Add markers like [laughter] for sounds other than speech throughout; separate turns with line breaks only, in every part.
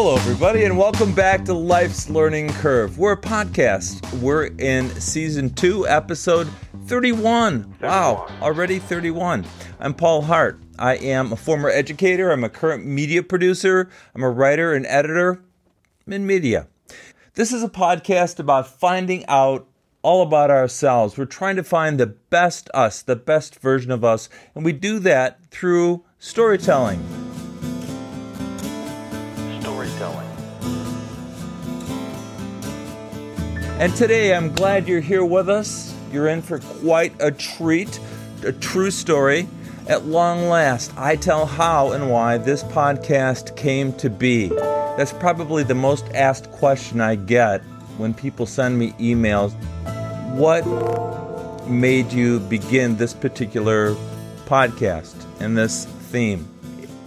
Hello, everybody, and welcome back to Life's Learning Curve. We're a podcast. We're in season two, episode 31. Wow, already 31. I'm Paul Hart. I am a former educator, I'm a current media producer, I'm a writer and editor in media. This is a podcast about finding out all about ourselves. We're trying to find the best us, the best version of us, and we do that through. Storytelling. And today I'm glad you're here with us. You're in for quite a treat, a true story. At long last, I tell how and why this podcast came to be. That's probably the most asked question I get when people send me emails. What made you begin this particular podcast and this theme?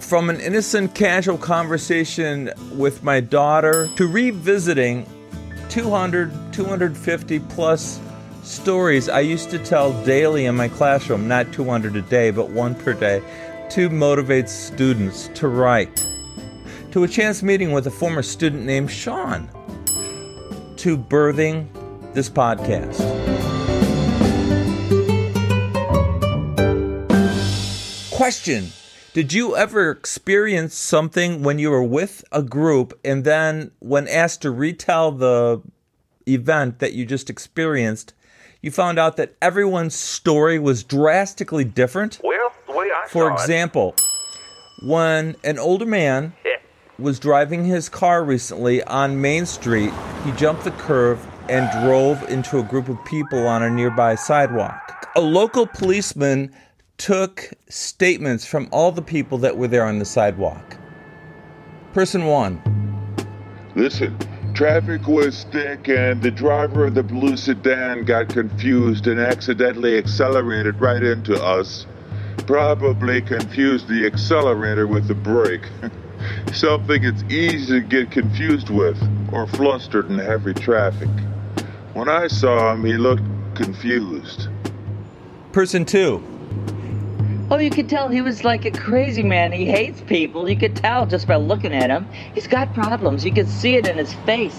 From an innocent, casual conversation with my daughter to revisiting 200, 250 plus stories I used to tell daily in my classroom, not 200 a day, but one per day, to motivate students to write. To a chance meeting with a former student named Sean. To birthing this podcast. Question Did you ever experience something when you were with a group and then, when asked to retell the event that you just experienced, you found out that everyone's story was drastically different?
Well, the way I
For example, when an older man
it,
was driving his car recently on Main Street, he jumped the curve and drove into a group of people on a nearby sidewalk. A local policeman took statements from all the people that were there on the sidewalk. Person one
Listen, traffic was thick and the driver of the blue sedan got confused and accidentally accelerated right into us. Probably confused the accelerator with the brake. [laughs] Something it's easy to get confused with or flustered in heavy traffic. When I saw him, he looked confused.
Person two
Oh, you could tell he was like a crazy man. He hates people. You could tell just by looking at him. He's got problems. You could see it in his face.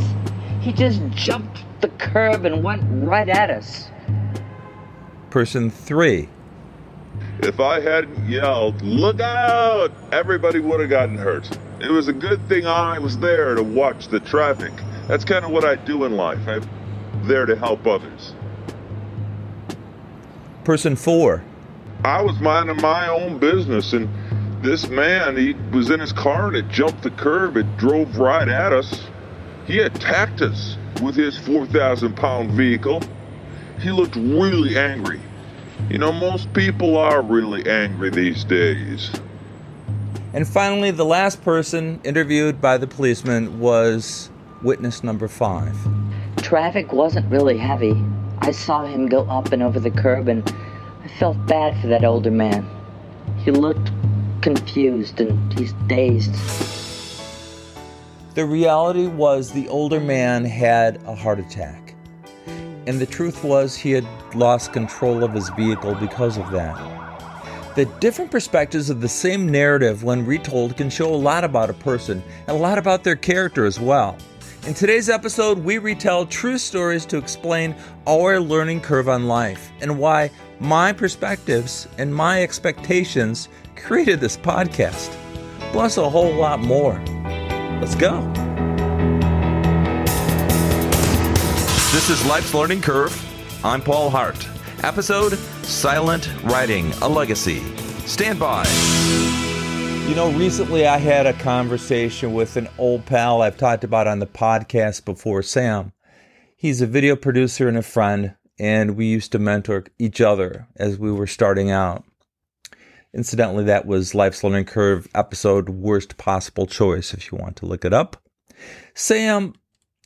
He just jumped the curb and went right at us.
Person three
If I hadn't yelled, look out, everybody would have gotten hurt. It was a good thing I was there to watch the traffic. That's kind of what I do in life. I'm there to help others.
Person four
I was minding my own business, and this man, he was in his car and it jumped the curb. It drove right at us. He attacked us with his 4,000 pound vehicle. He looked really angry. You know, most people are really angry these days.
And finally, the last person interviewed by the policeman was witness number five.
Traffic wasn't really heavy. I saw him go up and over the curb, and I felt bad for that older man. He looked confused and he's dazed.
The reality was the older man had a heart attack. And the truth was he had lost control of his vehicle because of that. The different perspectives of the same narrative, when retold, can show a lot about a person and a lot about their character as well. In today's episode, we retell true stories to explain our learning curve on life and why my perspectives and my expectations created this podcast, plus a whole lot more. Let's go. This is Life's Learning Curve. I'm Paul Hart. Episode Silent Writing, a Legacy. Stand by. You know, recently I had a conversation with an old pal I've talked about on the podcast before, Sam. He's a video producer and a friend, and we used to mentor each other as we were starting out. Incidentally, that was Life's Learning Curve episode Worst Possible Choice, if you want to look it up. Sam,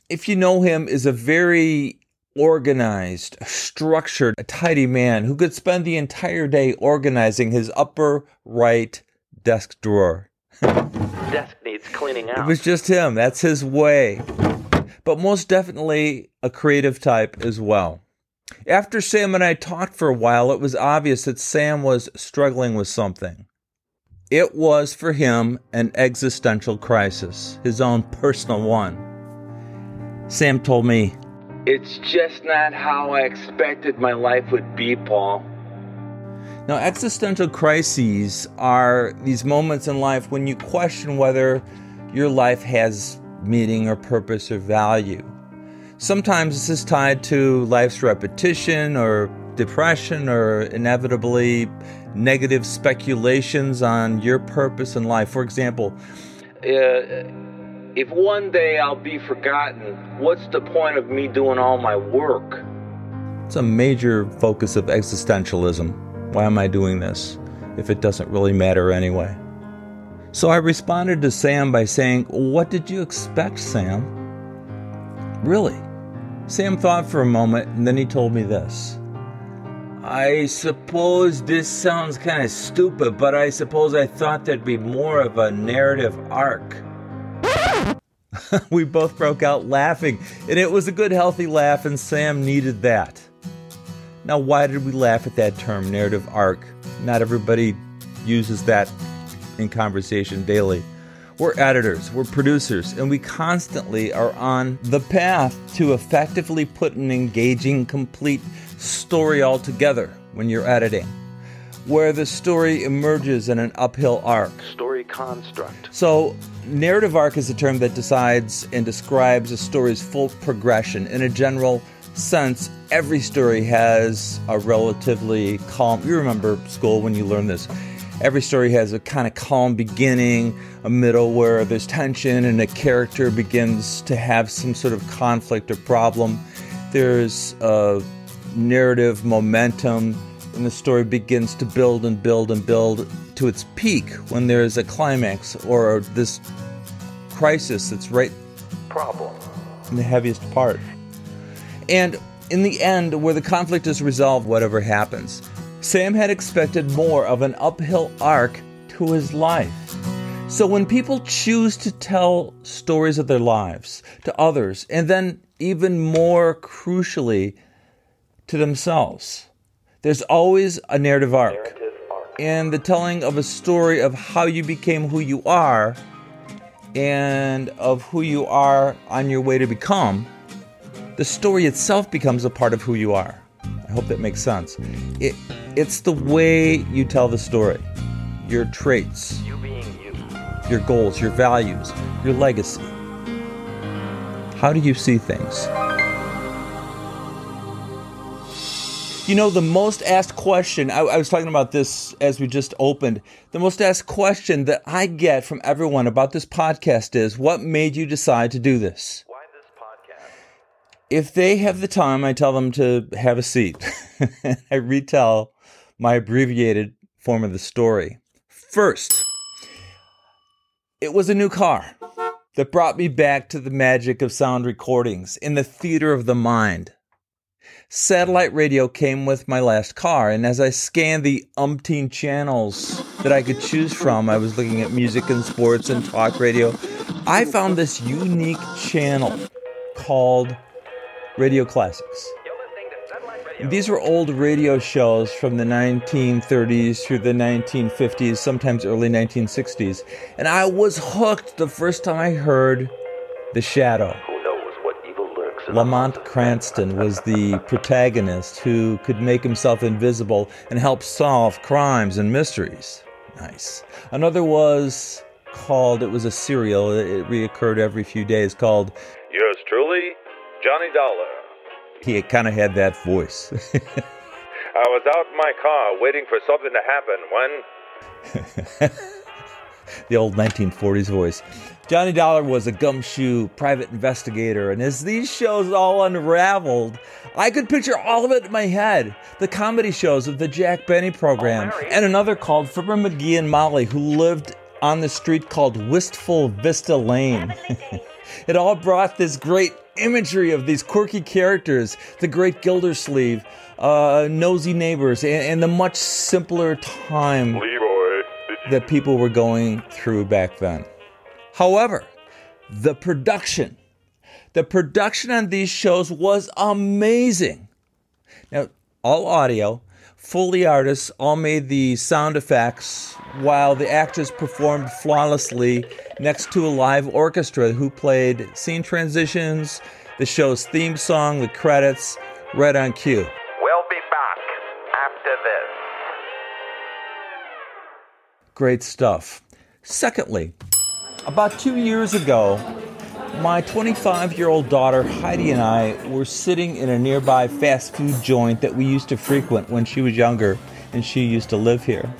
if you know him, is a very organized, structured, a tidy man who could spend the entire day organizing his upper right desk drawer. [laughs]
desk needs cleaning out.
It was just him. That's his way. But most definitely a creative type as well. After Sam and I talked for a while, it was obvious that Sam was struggling with something. It was for him an existential crisis, his own personal one. Sam told me, It's just not how I expected my life would be, Paul. Now, existential crises are these moments in life when you question whether your life has meaning or purpose or value. Sometimes this is tied to life's repetition or depression or inevitably negative speculations on your purpose in life. For example, uh, if one day I'll be forgotten, what's the point of me doing all my work? It's a major focus of existentialism. Why am I doing this if it doesn't really matter anyway? So I responded to Sam by saying, What did you expect, Sam? Really? Sam thought for a moment and then he told me this. I suppose this sounds kind of stupid, but I suppose I thought there'd be more of a narrative arc. [laughs] we both broke out laughing, and it was a good, healthy laugh, and Sam needed that. Now, why did we laugh at that term, narrative arc? Not everybody uses that in conversation daily. We're editors, we're producers, and we constantly are on the path to effectively put an engaging, complete story all together when you're editing, where the story emerges in an uphill arc.
Story construct.
So, narrative arc is a term that decides and describes a story's full progression in a general sense, every story has a relatively calm. You remember school when you learned this. Every story has a kind of calm beginning, a middle where there's tension, and a character begins to have some sort of conflict or problem. There's a narrative momentum, and the story begins to build and build and build to its peak when there's a climax or this crisis that's right
Problem.
in the heaviest part. And in the end, where the conflict is resolved, whatever happens, Sam had expected more of an uphill arc to his life. So when people choose to tell stories of their lives to others, and then even more crucially, to themselves, there's always a narrative arc. And the telling of a story of how you became who you are and of who you are on your way to become the story itself becomes a part of who you are. I hope that makes sense. It, it's the way you tell the story, your traits,
You being you.
your goals, your values, your legacy. How do you see things? You know, the most asked question, I, I, was talking about this as we just opened. The most asked question that I get from everyone about this podcast is what made you decide to do this?
Why this podcast?
if they have the time, I tell them to have a seat. [laughs] I retell my abbreviated form of the story. First, it was a new car that brought me back to the magic of sound recordings in the theater of the mind. Satellite radio came with my last car, and as I scanned the umpteen channels that I could choose from, I was looking at music and sports and talk radio. I found this unique channel called Radio Classics. These were old radio shows from the 1930s through the 1950s, sometimes early 1960s. And I was hooked the first time I heard The Shadow.
Who knows what evil lurks in
Lamont
hearts
Cranston was the protagonist who could make himself invisible and help solve crimes and mysteries. Nice. Another was called, it was a serial, it reoccurred every few days, called
Yours truly, Johnny Dollar.
He kind of had that voice. [laughs]
I was out in my car waiting for something to happen when [laughs]
the old 1940s voice. Johnny Dollar was a gumshoe private investigator, and as these shows all unraveled, I could picture all of it in my head. The comedy shows of the Jack Benny program,
Oh,
and another called Fibber McGee and Molly, who lived on the street called Wistful Vista Lane. [laughs] it all brought this great imagery of these quirky characters, the great Gildersleeve, uh, nosy neighbors, and, and the much simpler time
Leroy.
that people were going through back then. However, the production, the production on these shows was amazing. Now, all audio, Foley artists all made the sound effects while the actors performed flawlessly next to a live orchestra who played scene transitions, the show's theme song, the credits, right on cue.
We'll be back after this.
Great stuff. Secondly, about two years ago, my 25 year old daughter Heidi and I were sitting in a nearby fast food joint that we used to frequent when she was younger and she used to live here.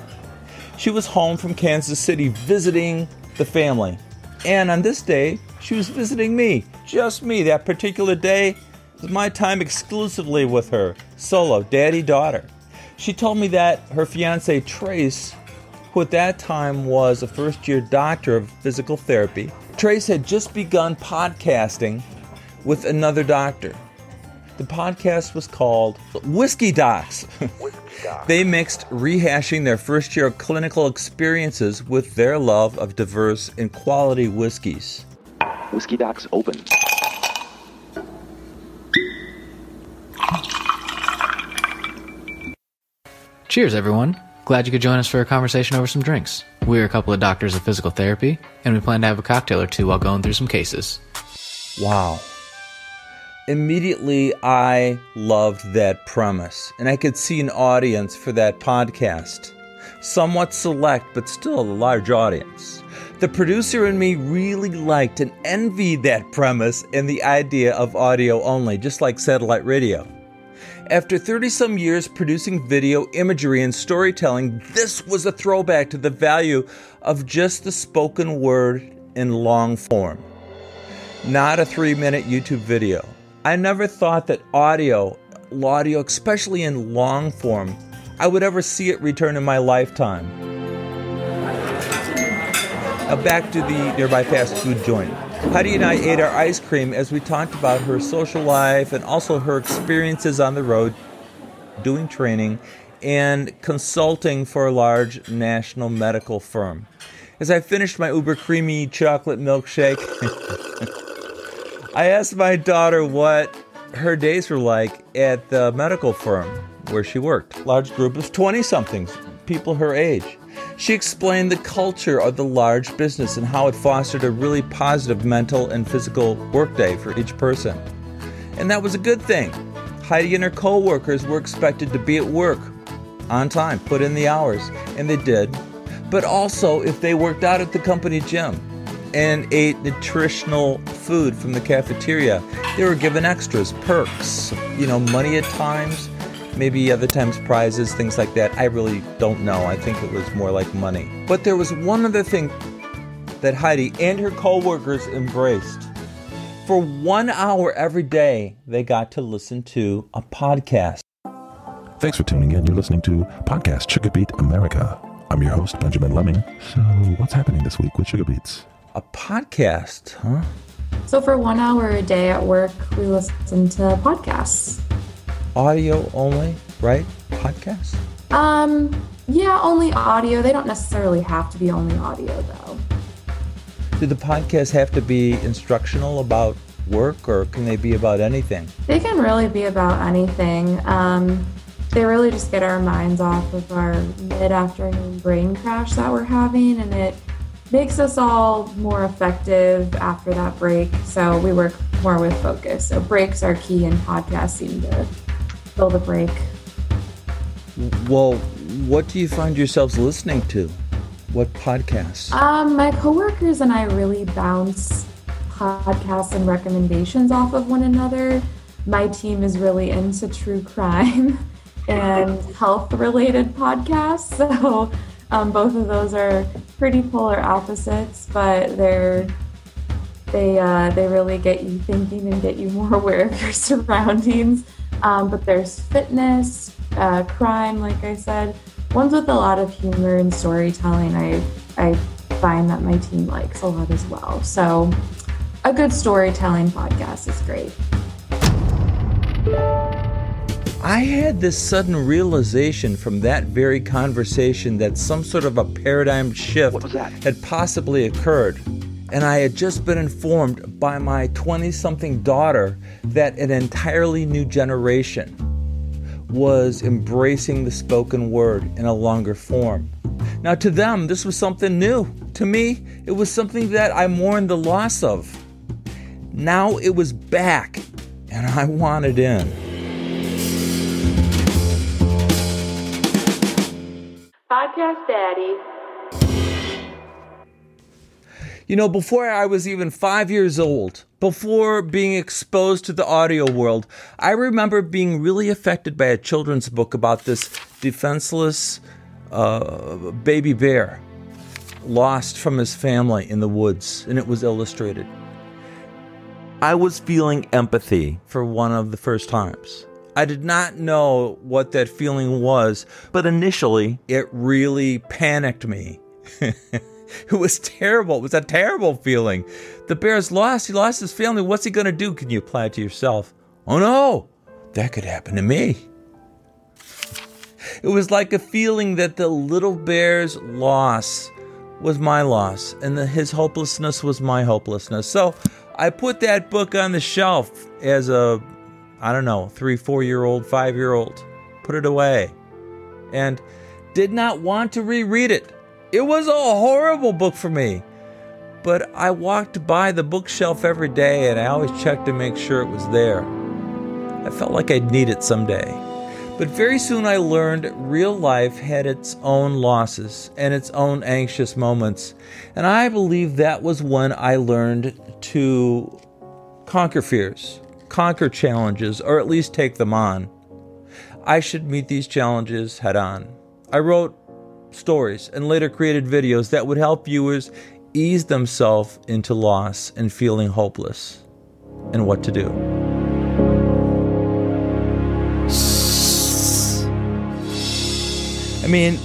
She was home from Kansas City visiting the family. And on this day, she was visiting me, just me. That particular day was my time exclusively with her, solo, daddy daughter. She told me that her fiance Trace, who at that time was a first year doctor of physical therapy, Trace had just begun podcasting with another doctor. The podcast was called Whiskey Docs. they mixed rehashing their first year of clinical experiences with their love of diverse and quality whiskeys.
Whiskey Docs open.
Cheers, everyone. Glad you could join us for a conversation over some drinks. We're a couple of doctors of physical therapy, and we plan to have a cocktail or two while going through some cases.
Wow. Immediately, I loved that premise, and I could see an audience for that podcast. Somewhat select, but still a large audience. The producer and me really liked and envied that premise and the idea of audio only, just like satellite radio. After 30 some years producing video, imagery, and storytelling, this was a throwback to the value of just the spoken word in long form, not a three minute YouTube video. I never thought that audio, audio, especially in long form, I would ever see it return in my lifetime. Now back to the nearby fast food joint. Heidi and I ate our ice cream as we talked about her social life and also her experiences on the road, doing training, and consulting for a large national medical firm. As I finished my uber creamy chocolate milkshake, [laughs] I asked my daughter what her days were like at the medical firm where she worked. Large group of 20 somethings, people her age. She explained the culture of the large business and how it fostered a really positive mental and physical workday for each person. And that was a good thing. Heidi and her co-workers were expected to be at work on time, put in the hours, and they did. But also, if they worked out at the company gym and ate nutritional food from the cafeteria, they were given extras, perks, you know, money at times maybe other times prizes, things like that. I really don't know. I think it was more like money. But there was one other thing that Heidi and her coworkers embraced. For one hour every day, they got to listen to a podcast.
Thanks for tuning in. You're listening to Podcast Sugar Beat America. I'm your host, Benjamin Lemming. So, what's happening this week with Sugar Beats?
A podcast, huh?
So, for one hour a day at work, we listen to podcasts
audio only, right? Podcast?
Um, yeah, only audio. They don't necessarily have to be only audio, though.
Do the podcasts have to be instructional about work, or can they be about anything?
They can really be about anything. Um, they really just get our minds off of our mid afternoon brain crash that we're having, and it makes us all more effective after that break. So we work more with focus. So breaks are key in podcasting to fill the break.
Well, what do you find yourselves listening to? What podcasts?
Um, my coworkers and I really bounce podcasts and recommendations off of one another. My team is really into true crime [laughs] and health related podcasts. [laughs] So um, both of those are pretty polar opposites, but they're they uh, they really get you thinking and get you more aware of your [laughs] surroundings. Um, but there's fitness, uh, crime, like I said, ones with a lot of humor and storytelling. I I find that my team likes a lot as well. So a good storytelling podcast is great.
I had this sudden realization from that very conversation that some sort of a paradigm shift had possibly occurred and I had just been informed by my 20 something daughter that an entirely new generation was embracing the spoken word in a longer form. Now, to them, this was something new. To me, it was something that I mourned the loss of. Now it was back, and I wanted in.
Podcast Daddy.
You know, before I was even five years old, before being exposed to the audio world, I remember being really affected by a children's book about this defenseless uh, baby bear lost from his family in the woods, and it was illustrated. I was feeling empathy for one of the first times. I did not know what that feeling was, but initially it really panicked me. [laughs] [laughs] it was terrible. It was a terrible feeling. The bear's lost. He lost his family. What's he going to do? Can you apply it to yourself? Oh no, that could happen to me. It was like a feeling that the little bear's loss was my loss and that his hopelessness was my hopelessness. So I put that book on the shelf as a, I don't know, three, four year old, five year old. Put it away. And did not want to reread it. It was a horrible book for me. But I walked by the bookshelf every day and I always checked to make sure it was there. I felt like I'd need it someday. But very soon I learned real life had its own losses and its own anxious moments. And I believe that was when I learned to conquer fears, conquer challenges, or at least take them on. I should meet these challenges head on. I wrote stories and later created videos that would help viewers ease themselves into loss and feeling hopeless and what to do. I mean,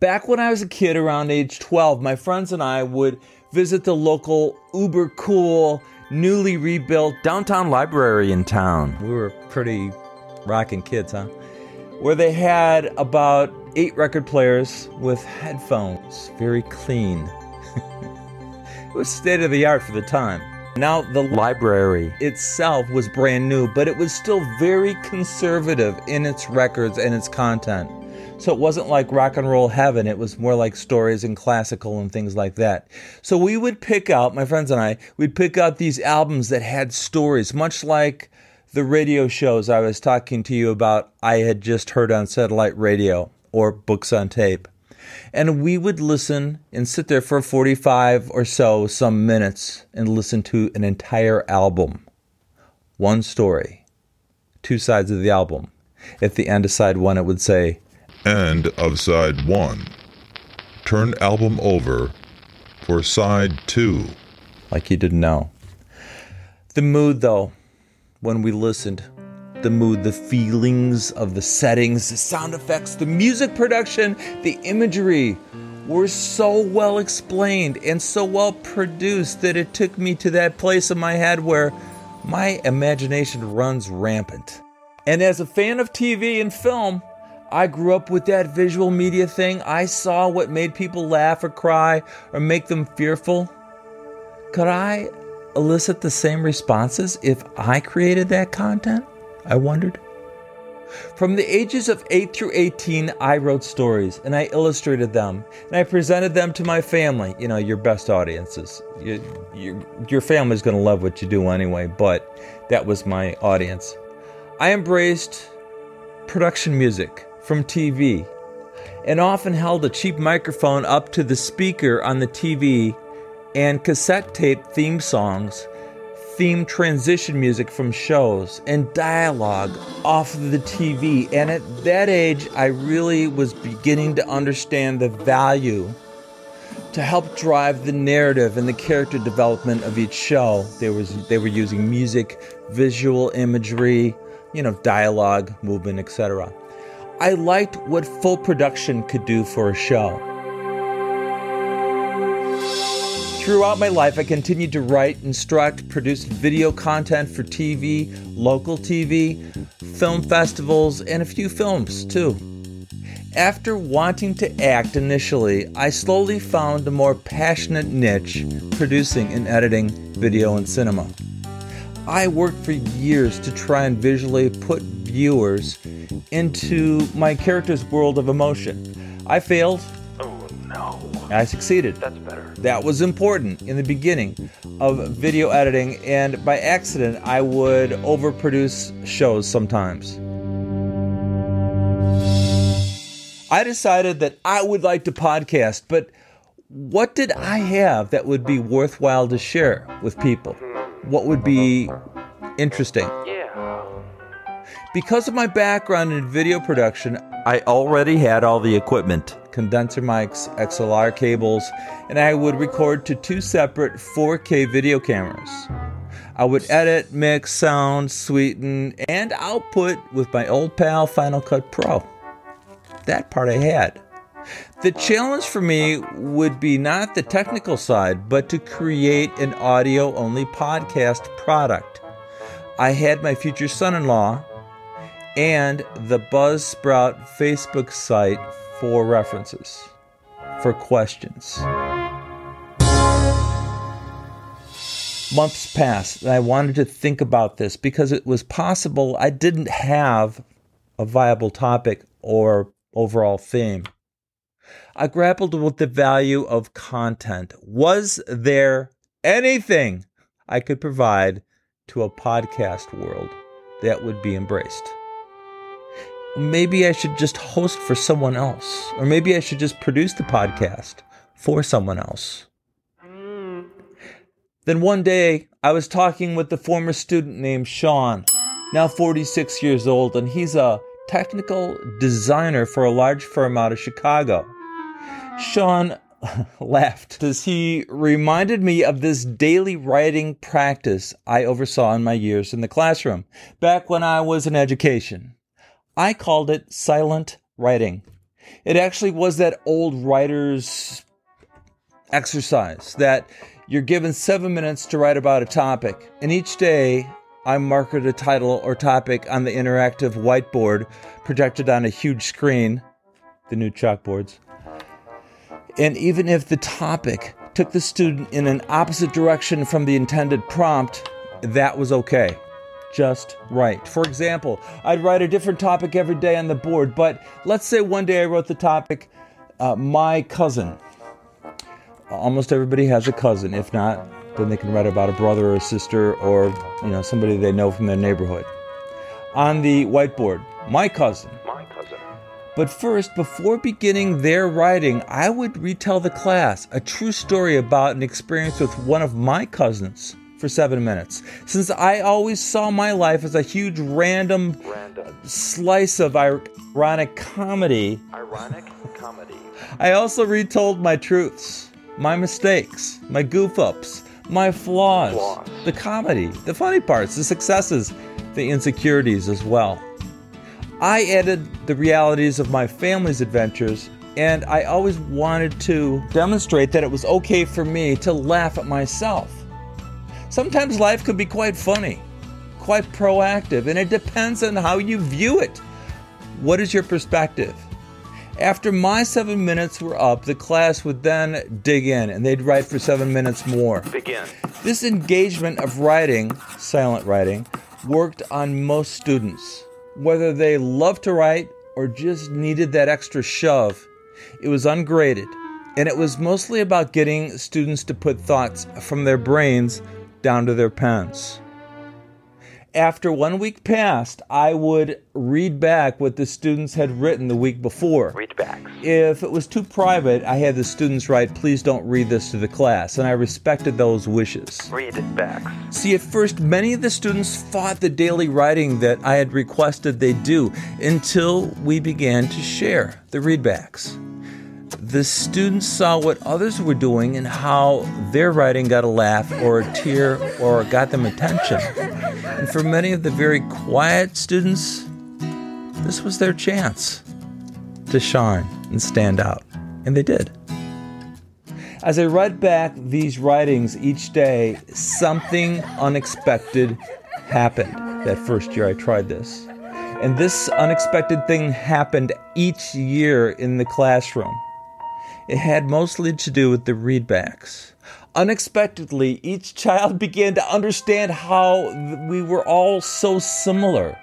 back when I was a kid around age 12, my friends and I would visit the local uber cool, newly rebuilt downtown library in town. We were pretty rocking kids, huh? Where they had about eight record players with headphones, very clean. [laughs] it was state of the art for the time. Now, the library itself was brand new, but it was still very conservative in its records and its content. So it wasn't like rock and roll heaven, it was more like stories and classical and things like that. So we would pick out, my friends and I, we'd pick out these albums that had stories, much like the radio shows I was talking to you about, I had just heard on satellite radio or books on tape. And we would listen and sit there for 45 or so, some minutes, and listen to an entire album. One story, two sides of the album. At the end of side one, it would say,
End of side one. Turn album over for side two.
like you didn't know. The mood, though, when we listened, the mood, the feelings of the settings, the sound effects, the music production, the imagery were so well explained and so well produced that it took me to that place in my head where my imagination runs rampant. And as a fan of TV and film, I grew up with that visual media thing. I saw what made people laugh or cry or make them fearful. Could I elicit the same responses if I created that content? I wondered. From the ages of 8 through 18, I wrote stories and I illustrated them and I presented them to my family. You know, your best audiences. Your, your, your family's going to love what you do anyway, but that was my audience. I embraced production music from TV and often held a cheap microphone up to the speaker on the TV and cassette tape theme songs, theme transition music from shows, and dialogue off of the TV. And at that age, I really was beginning to understand the value to help drive the narrative and the character development of each show. There was they were using music, visual imagery, you know, dialogue, movement, etc. I liked what full production could do for a show. Throughout my life, I continued to write, instruct, produce video content for TV, local TV, film festivals, and a few films too. After wanting to act initially, I slowly found a more passionate niche producing and editing video and cinema. I worked for years to try and visually put viewers into my character's world of emotion. I failed.
Oh no.
I succeeded.
That's better.
That was important in the beginning of video editing, and by accident, I would overproduce shows sometimes. I decided that I would like to podcast, but what did I have that would be worthwhile to share with people? What would be interesting?
Yeah.
Because of my background in video production, I already had all the equipment condenser mics, XLR cables, and I would record to two separate 4K video cameras. I would edit, mix, sound, sweeten, and output with my old pal Final Cut Pro. That part I had. The challenge for me would be not the technical side, but to create an audio only podcast product. I had my future son in law and the Buzzsprout Facebook site for references, for questions. Months passed, and I wanted to think about this because it was possible I didn't have a viable topic or overall theme. I grappled with the value of content. Was there anything I could provide to a podcast world that would be embraced? Maybe I should just host for someone else, or maybe I should just produce the podcast for someone else. Then one day, I was talking with the former student named Sean, now 46 years old, and he's a technical designer for a large firm out of Chicago. Sean [laughs] laughed as he reminded me of this daily writing practice I oversaw in my years in the classroom back when I was in education. I called it silent writing. It actually was that old writer's exercise that you're given seven minutes to write about a topic, and each day I marked a title or topic on the interactive whiteboard projected on a huge screen, the new chalkboards. And even if the topic took the student in an opposite direction from the intended prompt, that was okay. Just right. For example, I'd write a different topic every day on the board, but let's say one day I wrote the topic, uh, My Cousin. Almost everybody has a cousin. If not, then they can write about a brother or a sister or you know somebody they know from their neighborhood. On the whiteboard, my cousin.
My cousin.
But first, before beginning their writing, I would retell the class a true story about an experience with one of my cousins for seven minutes. Since I always saw my life as a huge random
Random.
slice of ironic comedy,
Ironic comedy.
I also retold my truths, my mistakes, my goof ups, my flaws,
Flaws.
the comedy, the funny parts, the successes, the insecurities as well. I added the realities of my family's adventures, and I always wanted to demonstrate that it was okay for me to laugh at myself. Sometimes life could be quite funny, quite proactive, and it depends on how you view it. What is your perspective? After my seven minutes were up, the class would then dig in and they'd write for seven minutes more.
Begin.
This engagement of writing, silent writing, worked on most students. Whether they loved to write or just needed that extra shove, it was ungraded. And it was mostly about getting students to put thoughts from their brains down to their pants. After one week passed, I would read back what the students had written the week before.
Read backs.
If it was too private, I had the students write, please don't read this to the class, and I respected those wishes.
Read backs.
See, at first, many of the students fought the daily writing that I had requested they do until we began to share the readbacks. The students saw what others were doing and how their writing got a laugh or a tear or got them attention. And for many of the very quiet students, this was their chance to shine and stand out. And they did. As I read back these writings each day, something unexpected happened that first year I tried this. And this unexpected thing happened each year in the classroom. It had mostly to do with the readbacks. Unexpectedly, each child [laughs] began to understand how we were all so similar.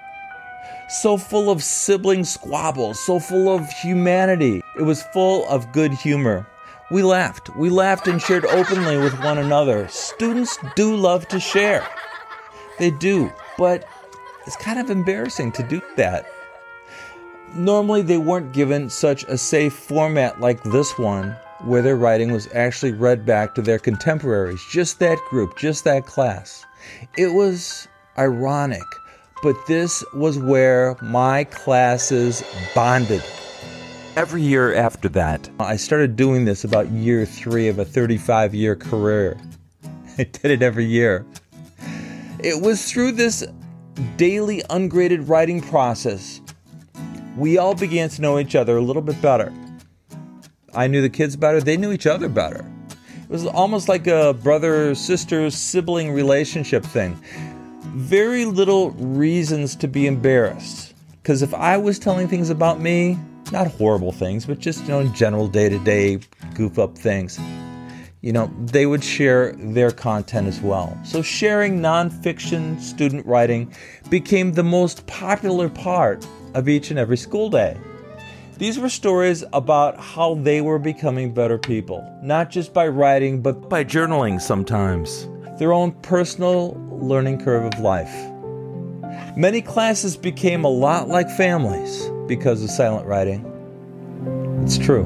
so full of sibling squabbles, so full of humanity. It was full of good humor. We laughed. We laughed and shared openly with one another. Students do love to share. They do, but it's kind of embarrassing to do that. Normally, they weren't given such a safe format like this one, where their writing was actually read back to their contemporaries, just that group, just that class. It was ironic, but this was where my classes bonded. Every year after that, I started doing this about year three of a 35 year career. [laughs] I did it every year. It was through this daily ungraded writing process we all began to know each other a little bit better. I knew the kids better, they knew each other better. It was almost like a brother sister sibling relationship thing. Very little reasons to be embarrassed. Because if I was telling things about me, not horrible things, but just, you know, general day to day goof up things, you know, they would share their content as well. So sharing nonfiction student writing became the most popular part of each and every school day. These were stories about how they were becoming better people, not just by writing, but by journaling sometimes, their own personal learning curve of life. Many classes became a lot like families because of silent writing. It's true.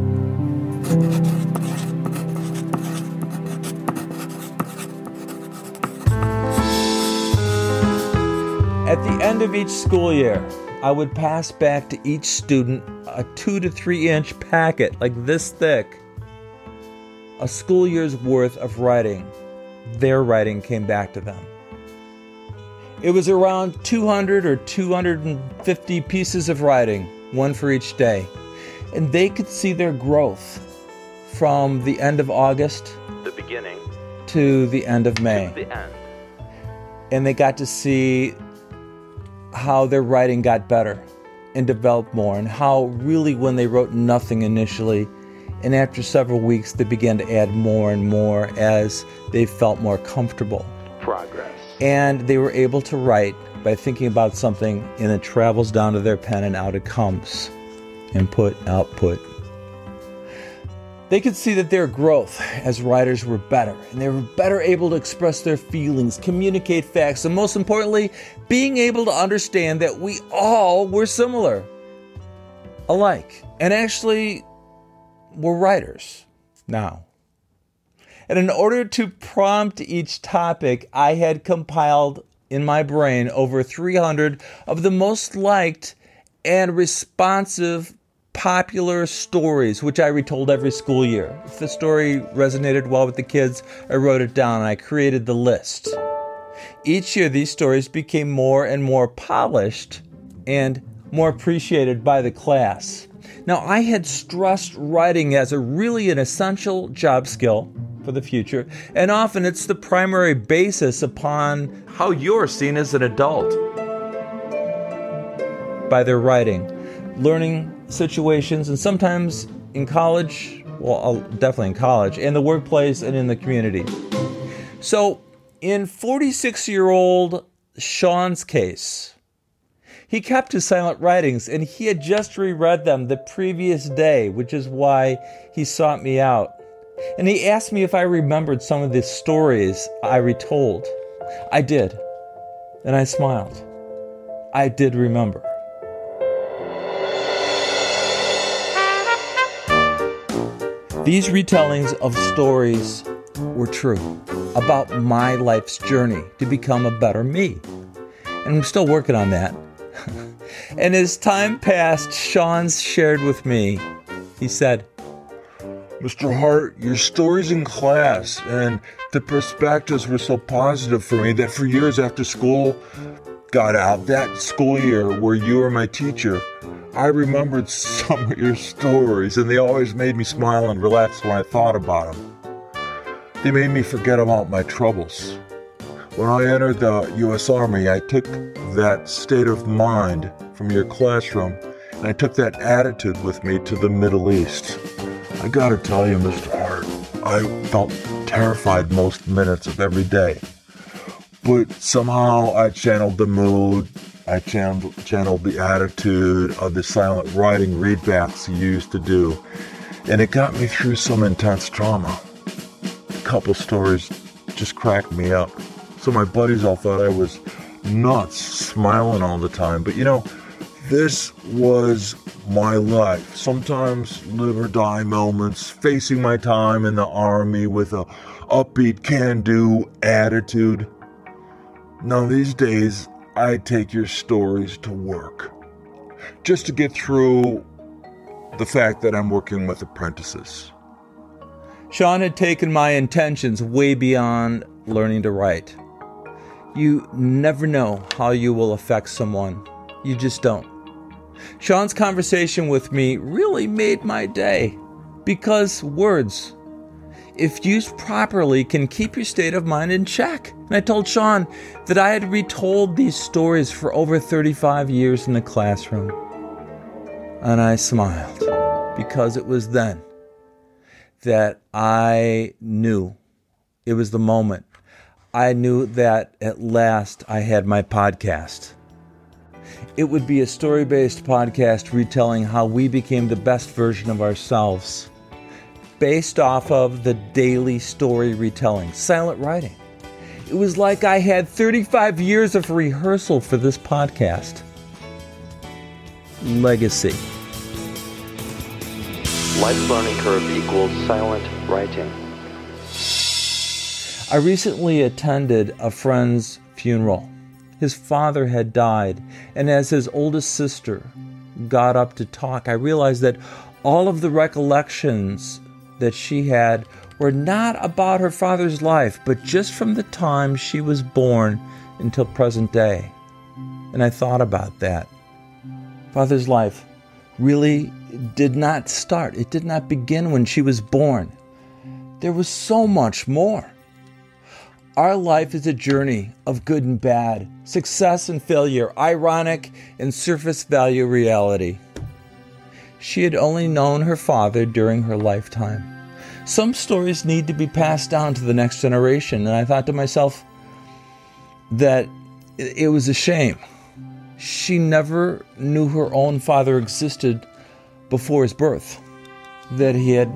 At the end of each school year, I would pass back to each student a two to three inch packet, like this thick, a school year's worth of writing. Their writing came back to them. It was around 200 or 250 pieces of writing, one for each day. And they could see their growth from the end of August,
The beginning.
to the end of May.
The end.
and they got to see how their writing got better and developed more, and how really when they wrote nothing initially, and after several weeks they began to add more and more as they felt more comfortable.
Progress.
And they were able to write by thinking about something, and it travels down to their pen, and out it comes. Input, output. They could see that their growth as writers were better, and they were better able to express their feelings, communicate facts, and most importantly, being able to understand that we all were similar, alike, and actually were writers now. And in order to prompt each topic, I had compiled in my brain over 300 of the most liked and responsive popular stories, which I retold every school year. If the story resonated well with the kids, I wrote it down and I created the list. Each year, these stories became more and more polished and more appreciated by the class. Now, I had stressed writing as a really an essential job skill for the future, and often it's the primary basis upon how you're seen as an adult by their writing, learning situations, and sometimes in college, well, uh, definitely in college, in the workplace, and in the community. So, in 46 year old Sean's case, he kept his silent writings and he had just reread them the previous day, which is why he sought me out. And he asked me if I remembered some of the stories I retold. I did. And I smiled. I did remember. These retellings of stories were true about my life's journey to become a better me. And I'm still working on that. [laughs] and as time passed, Sean's shared with me, he said,
Mr. Hart, your stories in class and the perspectives were so positive for me that for years after school got out, that school year where you were my teacher, I remembered [laughs] some of your stories and they always made me smile and relax when I thought about them. They made me forget about my troubles. When I entered the U.S. Army, I took that state of mind from your classroom and I took that attitude with me to the Middle East. I gotta tell you, Mr. Hart, I felt terrified most minutes of every day. But somehow I channeled the mood I channeled, channeled the attitude of the silent writing readbacks he used to do, and it got me through some intense trauma. A couple stories just cracked me up. So my buddies all thought I was nuts, smiling all the time. But you know, this was my life. Sometimes live or die moments, facing my time in the army with a upbeat can-do attitude. Now these days, I take your stories to work. Just to get through the fact that I'm working with apprentices.
Sean had taken my intentions way beyond learning to write. You never know how you will affect someone. You just don't. Sean's conversation with me really made my day because words, if used properly, can keep your state of mind in check. And I told Sean that I had retold these stories for over 35 years in the classroom. And I smiled because it was then that I knew it was the moment. I knew that at last I had my podcast. It would be a story based podcast retelling how we became the best version of ourselves, based off of the daily story retelling, silent writing. It was like I had 35 years of rehearsal for this podcast. Legacy.
Life learning curve equals silent writing.
I recently attended a friend's funeral. His father had died, and as his oldest sister got up to talk, I realized that all of the recollections that she had were not about her father's life, but just from the time she was born until present day. And I thought about that. Father's life really did not start, it did not begin when she was born. There was so much more. Our life is a journey of good and bad, success and failure, ironic and surface value reality. She had only known her father during her lifetime. Some stories need to be passed down to the next generation, and I thought to myself that it was a shame. She never knew her own father existed before his birth, that he had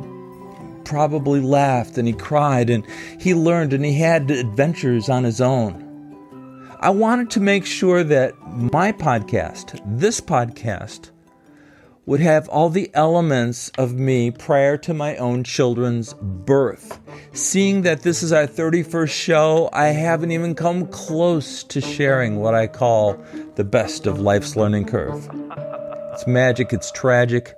probably laughed and he cried and he learned and he had adventures on his own. I wanted to make sure that my podcast, this podcast, would have all the elements of me prior to my own children's birth. Seeing that this is our 31st show, I haven't even come close to sharing what I call the best of life's learning curve. It's magic, it's tragic,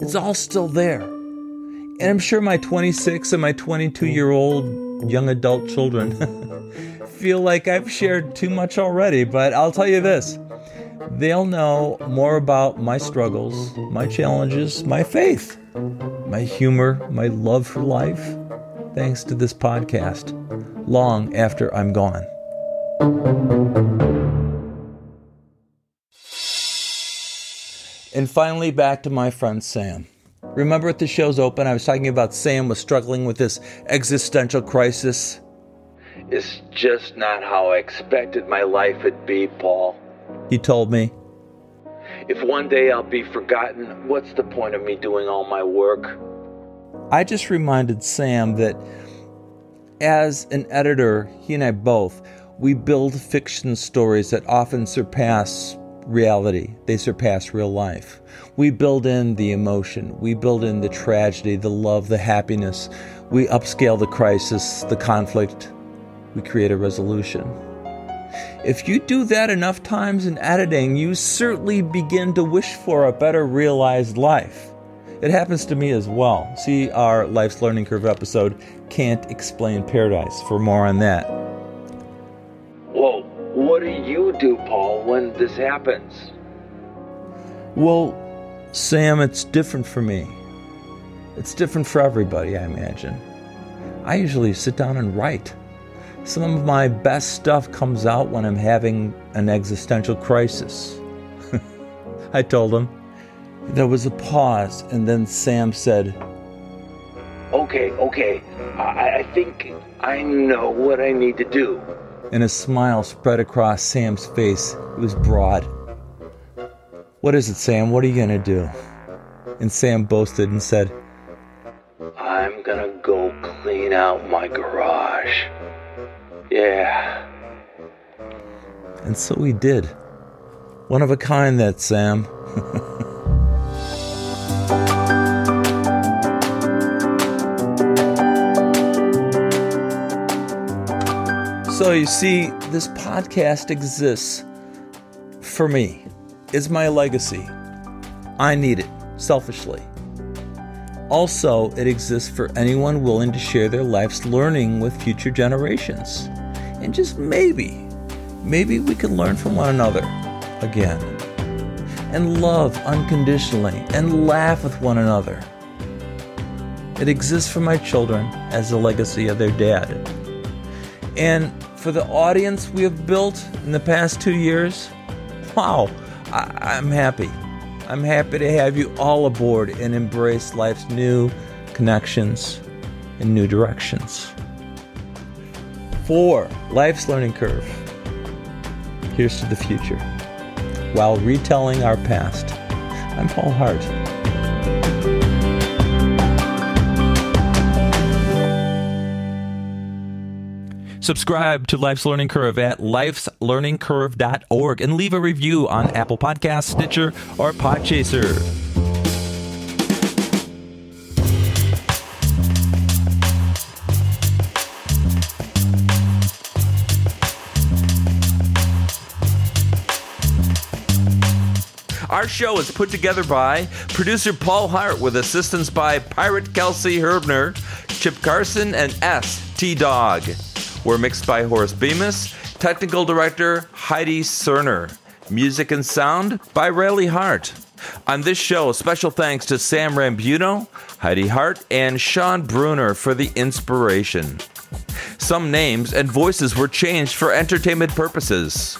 it's all still there. And I'm sure my 26 and my 22 year old young adult children [laughs] feel like I've shared too much already, but I'll tell you this they'll know more about my struggles, my challenges, my faith, my humor, my love for life, thanks to this podcast, long after I'm gone. And finally, back to my friend Sam. Remember at the show's open, I was talking about Sam was struggling with this existential crisis? It's just not how I expected my life would be, Paul. He told me. If one day I'll be forgotten, what's the point of me doing all my work? I just reminded Sam that as an editor, he and I both, we build fiction stories that often surpass reality, they surpass real life. We build in the emotion, we build in the tragedy, the love, the happiness. We upscale the crisis, the conflict. We create a resolution. If you do that enough times in editing, you certainly begin to wish for a better realized life. It happens to me as well. See our Life's Learning Curve episode, Can't Explain Paradise, for more on that. Whoa, what do you do, Paul, when this happens? Well, Sam, it's different for me. It's different for everybody, I imagine. I usually sit down and write. Some of my best stuff comes out when I'm having an existential crisis. [laughs] I told him. There was a pause, and then Sam said, Okay, okay, I, I think I know what I need to do. And a smile spread across Sam's face. It was broad What is it, Sam? What are you going to do? And Sam boasted and said,
I'm gonna go clean out my garage. Yeah.
And so we did. One of a kind, that Sam. [laughs] so you see, this podcast exists for me. It's my legacy. I need it, selfishly. Also, it exists for anyone willing to share their life's learning with future generations. And just maybe, maybe we can learn from one another again. And love unconditionally and laugh with one another. It exists for my children as a legacy of their dad. And for the audience we have built in the past two years, wow, I- I'm happy. I'm happy to have you all aboard and embrace life's new connections and new directions. For, life's learning curve. Here's to the future while retelling our past. I'm Paul Hart. Subscribe to Life's Learning Curve at lifeslearningcurve.org and leave a review on Apple Podcasts, Stitcher, or Podchaser. Our show is put together by producer Paul Hart with assistance by Pirate Kelsey Herbner, Chip Carson, and S. T Dog. We're mixed by Horace Bemis, technical director Heidi Cerner, music and sound by Rayleigh Hart. On this show, special thanks to Sam Rambuno, Heidi Hart, and Sean Bruner for the inspiration. Some names and voices were changed for entertainment purposes.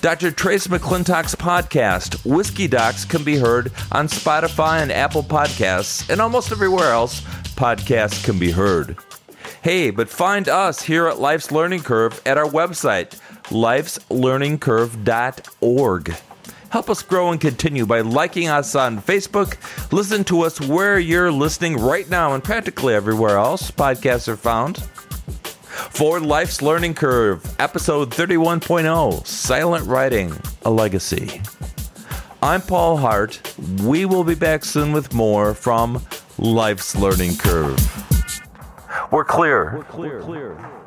Dr. Trace McClintock's podcast, Whiskey Docs, can be heard on Spotify and Apple Podcasts, and almost everywhere else podcasts can be heard. Hey, but find us here at Life's Learning Curve at our website, lifeslearningcurve.org. Help us grow and continue by liking us on Facebook. Listen to us where you're listening right now and practically everywhere else podcasts are found. For Life's Learning Curve, episode 31.0 Silent Writing, a Legacy. I'm Paul Hart. We will be back soon with more from Life's Learning Curve. We're clear. We're clear. We're clear.